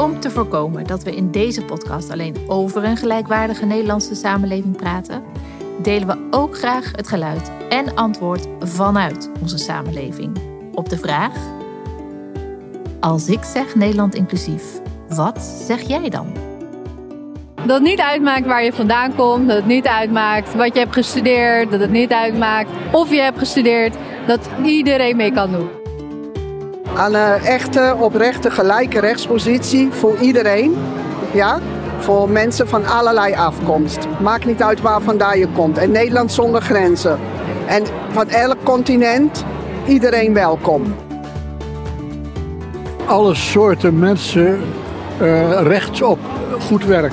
Om te voorkomen dat we in deze podcast alleen over een gelijkwaardige Nederlandse samenleving praten, delen we ook graag het geluid en antwoord vanuit onze samenleving op de vraag: Als ik zeg Nederland inclusief, wat zeg jij dan? Dat het niet uitmaakt waar je vandaan komt, dat het niet uitmaakt wat je hebt gestudeerd, dat het niet uitmaakt of je hebt gestudeerd, dat iedereen mee kan doen. Aan een echte, oprechte, gelijke rechtspositie voor iedereen. Ja? Voor mensen van allerlei afkomst. Maakt niet uit waar vandaan je komt. En Nederland zonder grenzen. En van elk continent, iedereen welkom. Alle soorten mensen uh, recht op goed werk.